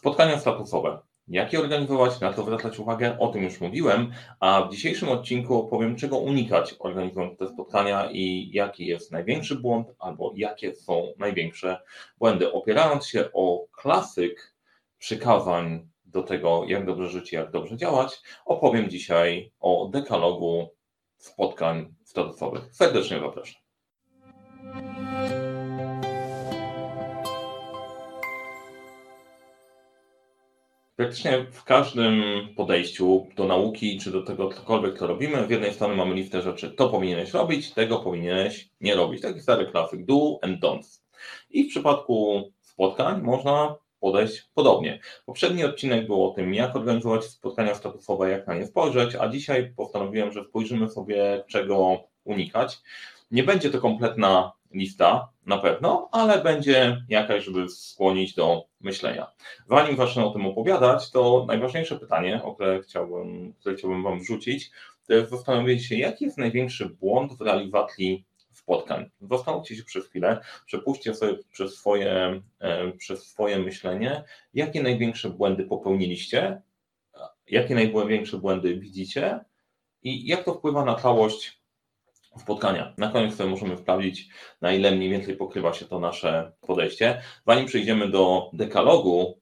Spotkania statusowe. Jak je organizować, na co zwracać uwagę, o tym już mówiłem, a w dzisiejszym odcinku opowiem, czego unikać organizując te spotkania i jaki jest największy błąd, albo jakie są największe błędy. Opierając się o klasyk przykazań do tego, jak dobrze żyć, jak dobrze działać, opowiem dzisiaj o dekalogu spotkań statusowych. Serdecznie zapraszam. Praktycznie w każdym podejściu do nauki, czy do tego cokolwiek, co robimy, z jednej strony mamy listę rzeczy, to powinieneś robić, tego powinieneś nie robić. Taki stary klasyk, do and don'ts. I w przypadku spotkań można podejść podobnie. Poprzedni odcinek był o tym, jak organizować spotkania statusowe, jak na nie spojrzeć, a dzisiaj postanowiłem, że spojrzymy sobie, czego unikać. Nie będzie to kompletna lista na pewno, ale będzie jakaś, żeby skłonić do myślenia. Zanim zacznę o tym opowiadać, to najważniejsze pytanie, o które chciałbym, które chciałbym Wam wrzucić, to jest zastanowienie się, jaki jest największy błąd w realizacji spotkań. Zastanówcie się przez chwilę, przepuśćcie sobie przez swoje, e, przez swoje myślenie, jakie największe błędy popełniliście, jakie największe błędy widzicie i jak to wpływa na całość spotkania. Na koniec sobie możemy sprawdzić, na ile mniej więcej pokrywa się to nasze podejście. Zanim przejdziemy do dekalogu,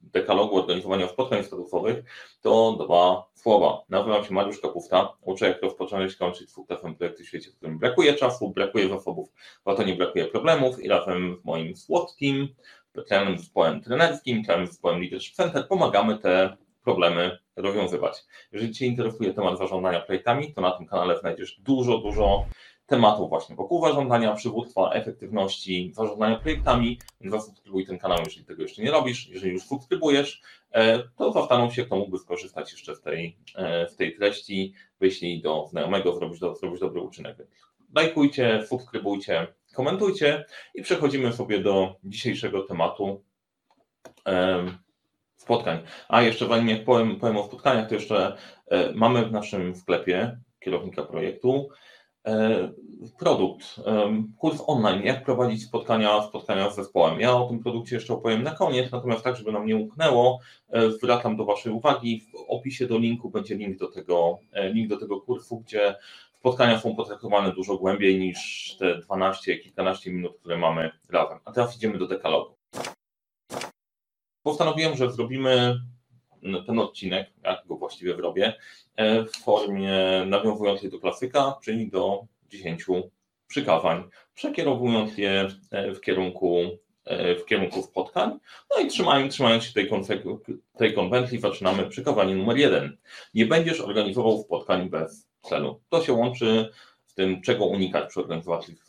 dekalogu organizowania spotkań statusowych, to dwa słowa. Nazywam się Mariusz Kapufta, uczę jak rozpocząć kończyć sukcesem projekty w świecie, w którym brakuje czasu, brakuje zasobów, a to nie brakuje problemów i razem z moim Team, specjalnym zespołem trenerskim, całym zespołem Leadership Center pomagamy te problemy rozwiązywać. Jeżeli Cię interesuje temat zarządzania projektami, to na tym kanale znajdziesz dużo, dużo tematów właśnie wokół zarządzania, przywództwa, efektywności, zarządzania projektami, zasubskrybuj ten kanał, jeżeli tego jeszcze nie robisz. Jeżeli już subskrybujesz, e, to zastanów się, kto mógłby skorzystać jeszcze z tej, e, z tej treści, wyślij do znajomego, zrobić, do, zrobić dobry uczynek. Lajkujcie, subskrybujcie, komentujcie i przechodzimy sobie do dzisiejszego tematu spotkań. A jeszcze zanim jak powiem, powiem o spotkaniach, to jeszcze e, mamy w naszym sklepie kierownika projektu e, produkt, e, kurs online, jak prowadzić spotkania, spotkania z zespołem. Ja o tym produkcie jeszcze opowiem na koniec, natomiast tak, żeby nam nie umknęło, zwracam do Waszej uwagi, w opisie do linku będzie link do tego, link do tego kursu, gdzie spotkania są potraktowane dużo głębiej niż te 12, kilkanaście minut, które mamy razem. A teraz idziemy do dekalogu postanowiłem, że zrobimy ten odcinek, jak go właściwie zrobię, e, w formie nawiązującej do klasyka, czyli do 10 przykazań, przekierowując je e, w kierunku, e, w kierunku spotkań. No i trzymając, trzymając się tej, tej konwencji, zaczynamy przykazanie numer jeden. Nie będziesz organizował spotkań bez celu. To się łączy tym, czego unikać przy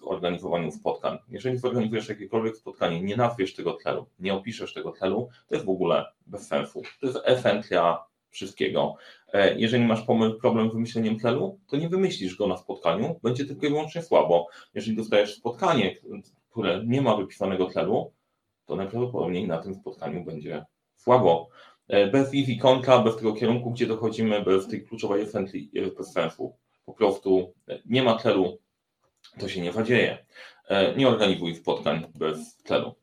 organizowaniu spotkań. Jeżeli zorganizujesz jakiekolwiek spotkanie, nie nazwiesz tego celu, nie opiszesz tego celu, to jest w ogóle bez sensu. To jest esencja wszystkiego. E, jeżeli masz problem z wymyśleniem celu, to nie wymyślisz go na spotkaniu, będzie tylko i wyłącznie słabo. Jeżeli dostajesz spotkanie, które nie ma wypisanego celu, to najprawdopodobniej na tym spotkaniu będzie słabo. E, bez wizji kontra, bez tego kierunku, gdzie dochodzimy, bez tej kluczowej esencji bez sensu po prostu nie ma celu, to się nie zadzieje. E, nie organizuj spotkań bez celu.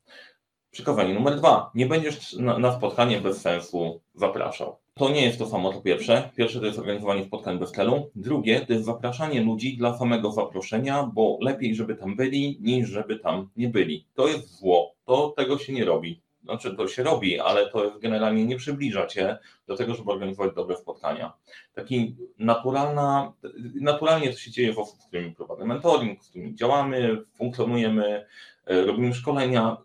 Przykazanie numer dwa. Nie będziesz na, spotkanie bez sensu zapraszał. To nie jest to samo co pierwsze. Pierwsze to jest organizowanie spotkań bez celu. Drugie to jest zapraszanie ludzi dla samego zaproszenia, bo lepiej, żeby tam byli, niż żeby tam nie byli. To jest zło. To tego się nie robi znaczy to się robi, ale to generalnie nie przybliża cię do tego, żeby organizować dobre spotkania. Taki naturalna, naturalnie to się dzieje w osób, z którymi prowadzę mentoring, z którymi działamy, funkcjonujemy, e, robimy szkolenia.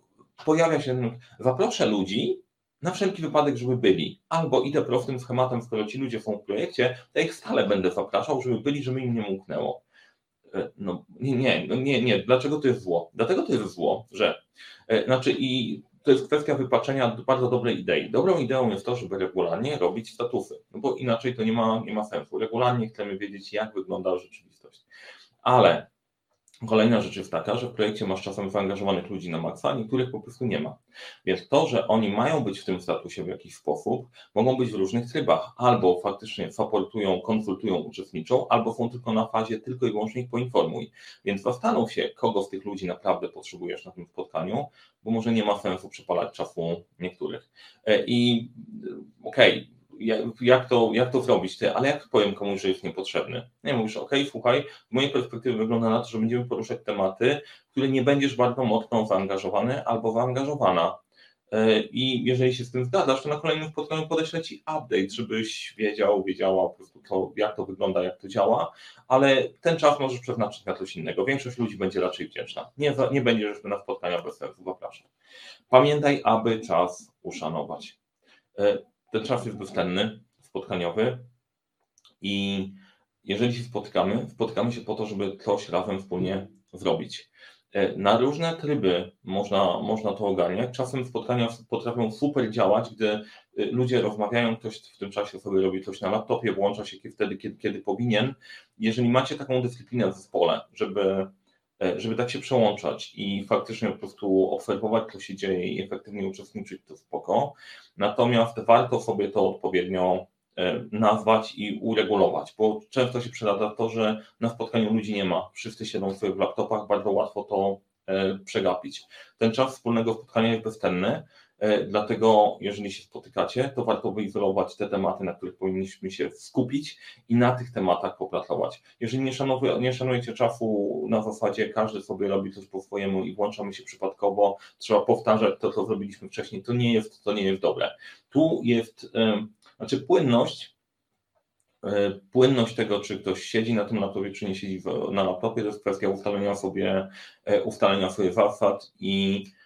Pojawia się, zaproszę ludzi na wszelki wypadek, żeby byli. Albo idę prostym schematem, skoro ci ludzie są w projekcie, to ich stale będę zapraszał, żeby byli, żeby im nie umknęło. E, no nie, nie, no nie, nie. Dlaczego to jest zło? Dlatego to jest zło, że e, znaczy i to jest kwestia wypaczenia bardzo dobrej idei. Dobrą ideą jest to, żeby regularnie robić statusy, no bo inaczej to nie ma, nie ma sensu. Regularnie chcemy wiedzieć, jak wygląda rzeczywistość. Ale Kolejna rzecz jest taka, że w projekcie masz czasem zaangażowanych ludzi na maksa, a niektórych po prostu nie ma. Więc to, że oni mają być w tym statusie w jakiś sposób, mogą być w różnych trybach. Albo faktycznie supportują, konsultują, uczestniczą, albo są tylko na fazie tylko i wyłącznie ich poinformuj. Więc zastanów się, kogo z tych ludzi naprawdę potrzebujesz na tym spotkaniu, bo może nie ma sensu przepalać czasu niektórych. E, I okej, okay, jak to, jak to zrobić, ty, ale jak powiem komuś, że jest niepotrzebny? Nie mówisz, ok, słuchaj, z mojej perspektywy wygląda na to, że będziemy poruszać tematy, w które nie będziesz bardzo mocno zaangażowany albo zaangażowana. E, I jeżeli się z tym zgadzasz, to na kolejnym spotkaniu podeślę Ci update, żebyś wiedział, wiedziała po prostu to, jak to wygląda, jak to działa, ale ten czas możesz przeznaczyć na coś innego. Większość ludzi będzie raczej wdzięczna. Nie, nie będziesz na spotkania bez sensu, zapraszam. Pamiętaj, aby czas uszanować. Ten czas jest bezcenny, spotkaniowy i jeżeli się spotykamy, spotykamy się po to, żeby coś razem wspólnie zrobić. E, na różne tryby można, można to ogarniać. Czasem spotkania potrafią super działać, gdy e, ludzie rozmawiają, ktoś w tym czasie sobie robi coś na laptopie, włącza się wtedy, kiedy, kiedy powinien. Jeżeli macie taką dyscyplinę w zespole, żeby żeby tak się przełączać i faktycznie po prostu obserwować, co się dzieje i efektywnie uczestniczyć, to spoko. Natomiast warto sobie to odpowiednio e, nazwać i uregulować, bo często się przydarza to, że na spotkaniu ludzi nie ma, wszyscy siedzą w swoich laptopach, bardzo łatwo to e, przegapić. Ten czas wspólnego spotkania jest bezcenny, E, dlatego, jeżeli się spotykacie, to warto wyizolować te tematy, na których powinniśmy się skupić i na tych tematach popracować. Jeżeli nie, szanuje, nie szanujecie czasu na zasadzie, każdy sobie robi coś po swojemu i włączamy się przypadkowo, trzeba powtarzać to, co zrobiliśmy wcześniej, to nie jest, to nie jest dobre. Tu jest, znaczy płynność, e, płynność tego, czy ktoś siedzi na tym laptopie, czy nie siedzi na laptopie, to jest kwestia ustalenia sobie, e, ustalenia sobie zasad i E,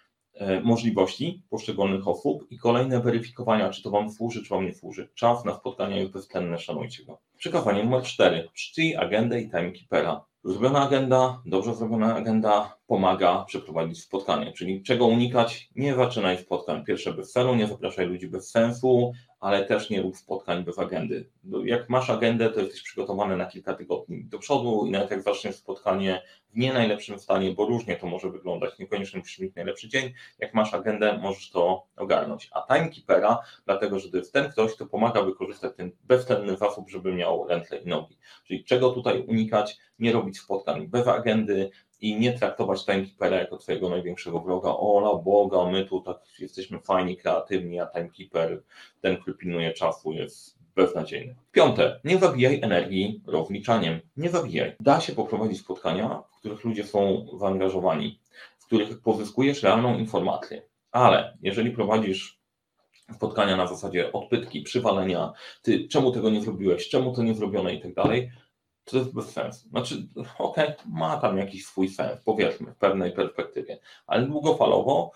możliwości poszczególnych osób i kolejne weryfikowania, czy to Wam służy, czy Wam nie służy. Czas na spotkania jest bezcenny, szanujcie go. Przekawanie numer 4. Czcij agendę i timekeepera. Zrobiona agenda, dobrze zrobiona agenda pomaga przeprowadzić spotkanie, czyli czego unikać? Nie zaczynaj spotkań pierwsze bez celu, nie zapraszaj ludzi bez sensu, ale też nie rób spotkań bez agendy. Jak masz agendę, to jesteś przygotowany na kilka tygodni do przodu i nawet jak zaczniesz spotkanie w nie najlepszym stanie, bo różnie to może wyglądać, niekoniecznie musisz mieć najlepszy dzień, jak masz agendę, możesz to ogarnąć. A timekeepera, dlatego że to jest ten ktoś, kto pomaga wykorzystać ten bezcenny zasób, żeby miał ręce i nogi. Czyli czego tutaj unikać? Nie robić spotkań bez agendy, i nie traktować timekeepera jako twojego największego wroga. Ola Boga, my tu tak jesteśmy fajni, kreatywni, a timekeeper, ten, który pilnuje czasu, jest beznadziejny. Piąte, nie zabijaj energii rozliczaniem. Nie zabijaj. Da się poprowadzić spotkania, w których ludzie są zaangażowani, w których pozyskujesz realną informację. Ale jeżeli prowadzisz spotkania na zasadzie odpytki, przywalenia, ty czemu tego nie zrobiłeś, czemu to nie zrobione i tak dalej, to jest bez sensu. Znaczy, okej, okay, ma tam jakiś swój sens, powiedzmy, w pewnej perspektywie, ale długofalowo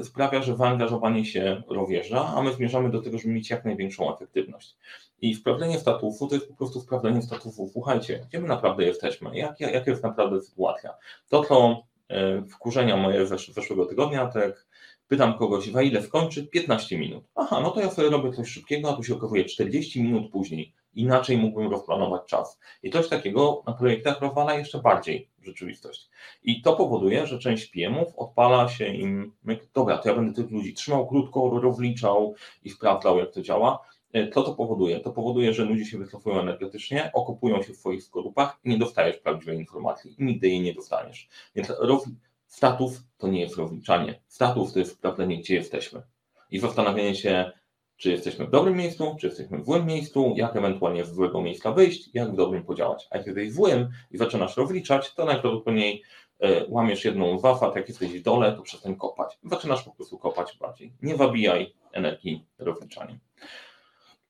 y, sprawia, że zaangażowanie się rozjeżdża, a my zmierzamy do tego, żeby mieć jak największą efektywność. I sprawdzenie statusu to jest po prostu sprawdzenie statusu. Słuchajcie, gdzie my naprawdę jesteśmy, jak, jak, jaka jest naprawdę sytuacja. To, co y, wkurzenia moje zeszłego tygodnia, to jak pytam kogoś, wa ile skończy? 15 minut. Aha, no to ja sobie robię coś szybkiego, a tu się okazuje 40 minut później inaczej mógłbym rozplanować czas. I coś takiego na projektach rozwala jeszcze bardziej rzeczywistość. I to powoduje, że część PM-ów odpala się im, dobra, to ja będę tych ludzi trzymał krótko, rozliczał i sprawdzał, jak to działa. E, co to powoduje? To powoduje, że ludzie się wycofują energetycznie, okupują się w swoich skorupach i nie dostajesz prawdziwej informacji i nigdy jej nie dostaniesz. Więc roz... status to nie jest rozliczanie. Status to jest sprawdzenie, gdzie jesteśmy. I zastanawianie się, czy jesteśmy w dobrym miejscu, czy jesteśmy w złym miejscu, jak ewentualnie z złego miejsca wyjść, jak w dobrym podziałać. A jak jesteś w złym i zaczynasz rozliczać, to najprawdopodobniej e, łamiesz jedną wafat, jak jesteś w dole, to przestań kopać. Zaczynasz po prostu kopać bardziej. Nie wabijaj energii rozliczaniem.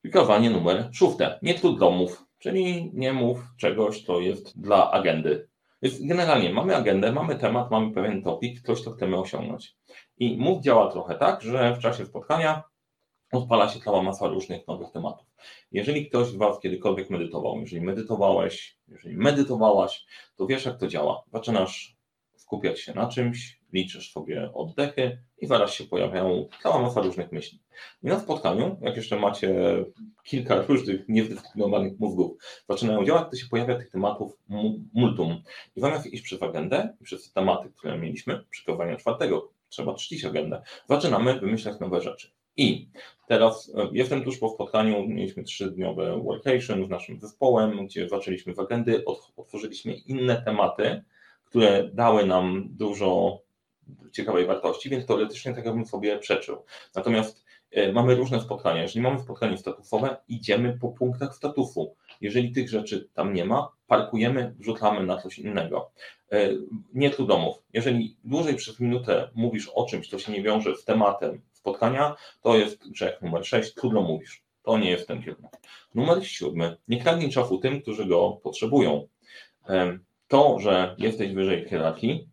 Klikowanie numer szóste. Nie tknął domów, czyli nie mów czegoś, co jest dla agendy. Więc generalnie mamy agendę, mamy temat, mamy pewien topik, coś, co chcemy osiągnąć. I mów działa trochę tak, że w czasie spotkania odpala się cała masa różnych nowych tematów. Jeżeli ktoś z Was kiedykolwiek medytował, jeżeli medytowałeś, jeżeli medytowałaś, to wiesz, jak to działa. Zaczynasz skupiać się na czymś, liczysz sobie oddechy i zaraz się pojawiają cała masa różnych myśli. I na spotkaniu, jak jeszcze macie kilka różnych niewdyscyplinowanych mózgów, zaczynają działać, to się pojawia tych tematów multum. I zamiast iść przez agendę i przez tematy, które mieliśmy, przygotowania czwartego, trzeba czcić agendę, zaczynamy wymyślać nowe rzeczy. I teraz e, jestem tuż po spotkaniu, mieliśmy trzydniowe workation z naszym zespołem, gdzie zaczęliśmy w agendy, otworzyliśmy inne tematy, które dały nam dużo ciekawej wartości, więc teoretycznie tak bym sobie przeczył. Natomiast e, mamy różne spotkania. Jeżeli mamy spotkanie statusowe, idziemy po punktach statusu. Jeżeli tych rzeczy tam nie ma, parkujemy, wrzucamy na coś innego. E, nie tu domów. Jeżeli dłużej przez minutę mówisz o czymś, co się nie wiąże z tematem spotkania, to jest grzech numer 6, trudno mówisz. To nie jest ten kierunek. Numer siódmy. Nie kradnij czasu tym, którzy go potrzebują. To, że jesteś wyżej hierarchii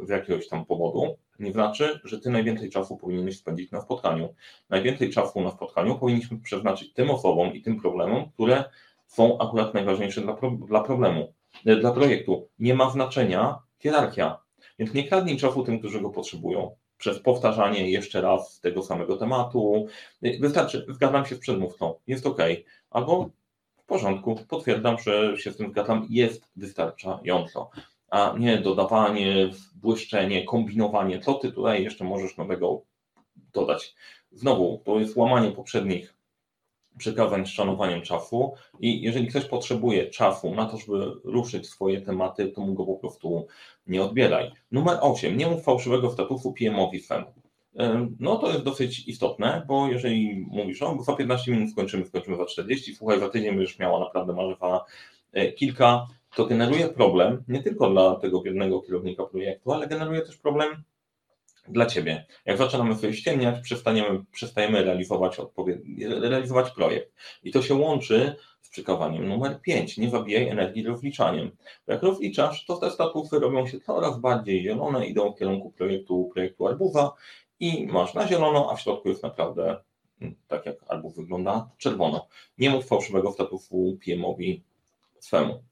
z jakiegoś tam powodu, nie znaczy, że ty najwięcej czasu powinieneś spędzić na spotkaniu. Najwięcej czasu na spotkaniu powinniśmy przeznaczyć tym osobom i tym problemom, które są akurat najważniejsze dla, pro, dla problemu, e, dla projektu. Nie ma znaczenia hierarchia. Więc nie kradnij czasu tym, którzy go potrzebują. Przez powtarzanie jeszcze raz tego samego tematu. Wystarczy, zgadzam się z przedmówcą, jest ok. Albo w porządku, potwierdzam, że się z tym zgadzam, jest wystarczająco. A nie dodawanie, błyszczenie, kombinowanie, co ty tutaj jeszcze możesz nowego dodać. Znowu, to jest łamanie poprzednich przekazań z szanowaniem czasu i jeżeli ktoś potrzebuje czasu na to, żeby ruszyć swoje tematy, to mu go po prostu nie odbieraj. Numer 8. Nie mów fałszywego statusu PM-owi swemu. No to jest dosyć istotne, bo jeżeli mówisz, o, za 15 minut skończymy, skończymy za 40, słuchaj, za tydzień będziesz miała naprawdę marzywa e, kilka, to generuje problem nie tylko dla tego biednego kierownika projektu, ale generuje też problem dla Ciebie. Jak zaczynamy sobie ściemniać, przestaniemy, przestajemy realizować, realizować projekt. I to się łączy z przykawaniem numer 5. Nie zabijaj energii rozliczaniem. Bo jak rozliczasz, to te statusy robią się coraz bardziej zielone, idą w kierunku projektu, projektu Arbuza i masz na zielono, a w środku jest naprawdę, mm, tak jak Arbuz wygląda, czerwono. Nie mów fałszywego statusu PM-owi swemu.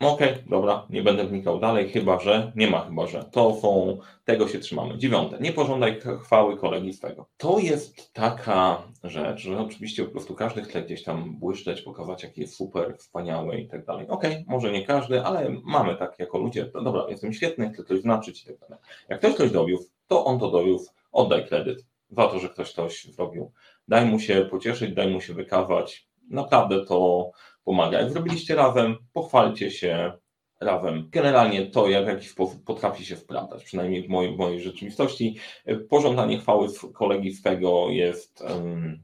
No okej, dobra, nie będę wnikał dalej, chyba że, nie ma chyba że. To są, tego się trzymamy. Dziewiąte, nie pożądaj chwały kolegi z tego. To jest taka rzecz, że oczywiście po prostu każdy chce gdzieś tam błyszczeć, pokazać, jaki jest super, wspaniały i tak dalej. Okej, może nie każdy, ale mamy tak jako ludzie, no dobra, jestem świetny, chcę coś znaczyć i tak dalej. Jak ktoś coś dowiózł, to on to dowiózł, oddaj kredyt za to, że ktoś coś zrobił. Daj mu się pocieszyć, daj mu się wykawać. Naprawdę to pomaga. Jak zrobiliście razem, pochwalcie się razem. Generalnie to, jak w jakiś sposób potrafi się sprawdzać, przynajmniej w mojej, w mojej rzeczywistości. Pożądanie chwały kolegi swego jest um,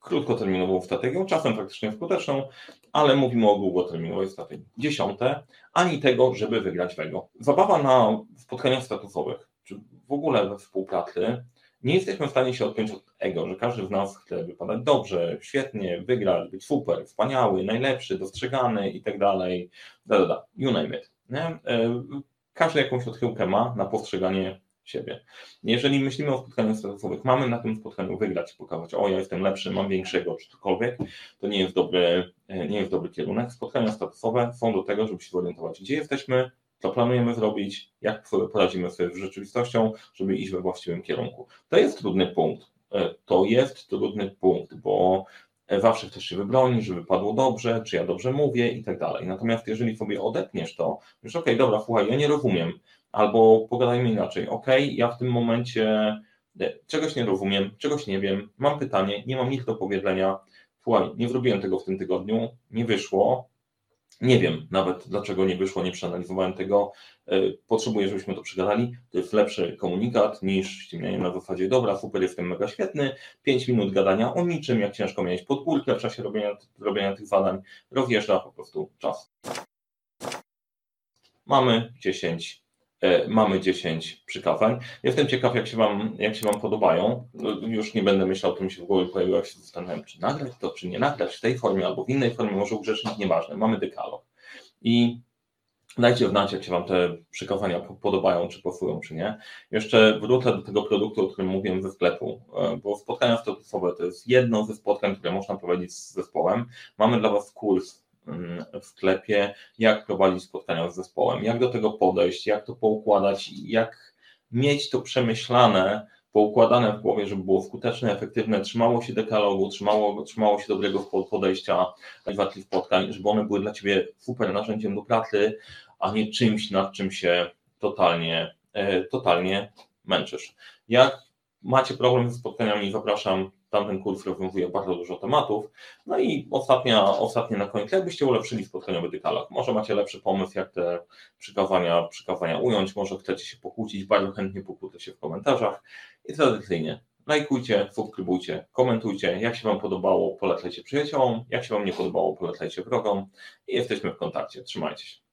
krótkoterminową strategią, czasem praktycznie skuteczną, ale mówimy o długoterminowej strategii. Dziesiąte, ani tego, żeby wygrać wego. Zabawa na spotkaniach statusowych, czy w ogóle we współpracy, nie jesteśmy w stanie się odpiąć od ego, że każdy z nas chce wypadać dobrze, świetnie, wygrać, być super, wspaniały, najlepszy, dostrzegany i tak dalej, da, da, da, you name it. Nie? E, każdy jakąś odchyłkę ma na postrzeganie siebie. Jeżeli myślimy o spotkaniu statusowych, mamy na tym spotkaniu wygrać, pokazać, o ja jestem lepszy, mam większego, czy cokolwiek, to nie jest dobry, e, nie jest dobry kierunek. Spotkania statusowe są do tego, żeby się zorientować, gdzie jesteśmy, co planujemy zrobić, jak poradzimy sobie z rzeczywistością, żeby iść we właściwym kierunku. To jest trudny punkt. E, to jest trudny punkt, bo zawsze chcesz się wybronić, żeby padło dobrze, czy ja dobrze mówię i tak dalej. Natomiast jeżeli sobie odetniesz to, już okej, okay, dobra, słuchaj, ja nie rozumiem, albo pogadajmy inaczej, okej, okay, ja w tym momencie e, czegoś nie rozumiem, czegoś nie wiem, mam pytanie, nie mam nic do powiedzenia, słuchaj, nie zrobiłem tego w tym tygodniu, nie wyszło, nie wiem nawet, dlaczego nie wyszło, nie przeanalizowałem tego. E, potrzebuję, żebyśmy to przegadali. To jest lepszy komunikat niż ściemnianie na zasadzie, dobra, super, jestem mega świetny, 5 minut gadania o niczym, jak ciężko mieć podgórkę w czasie robienia, robienia tych zadań, rozjeżdża po prostu czas. Mamy 10 E, mamy 10 przykazań. Jestem ciekaw, jak się, wam, jak się Wam podobają. Już nie będę myślał, o tym się w głowie pojawiło, jak się zastanawiam, czy nagrać to, czy nie nagrać w tej formie albo w innej formie, może ugrzecznik, nieważne. Mamy dekalog. I dajcie znać, jak się Wam te przykazania podobają, czy pasują, czy nie. Jeszcze wrócę do tego produktu, o którym mówiłem ze sklepu, e, bo spotkania statusowe to jest jedno ze spotkań, które można prowadzić z zespołem. Mamy dla Was kurs w sklepie, jak prowadzić spotkania z zespołem, jak do tego podejść, jak to poukładać, jak mieć to przemyślane, poukładane w głowie, żeby było skuteczne, efektywne, trzymało się dekalogu, trzymało, trzymało się dobrego podejścia w spotkań, żeby one były dla Ciebie super narzędziem do pracy, a nie czymś, nad czym się totalnie, e, totalnie męczysz. Jak macie problem ze spotkaniami, zapraszam tamten kurs rozwiązuje bardzo dużo tematów. No i ostatnia, ostatnie na koniec, jakbyście ulepszyli spotkaniowy dekalog? Może macie lepszy pomysł, jak te przykawania, przykawania ująć, może chcecie się pokłócić, bardzo chętnie pokłócę się w komentarzach i tradycyjnie lajkujcie, subskrybujcie, komentujcie, jak się Wam podobało, polecajcie przyjaciołom, jak się Wam nie podobało, polecajcie wrogom i jesteśmy w kontakcie. Trzymajcie się.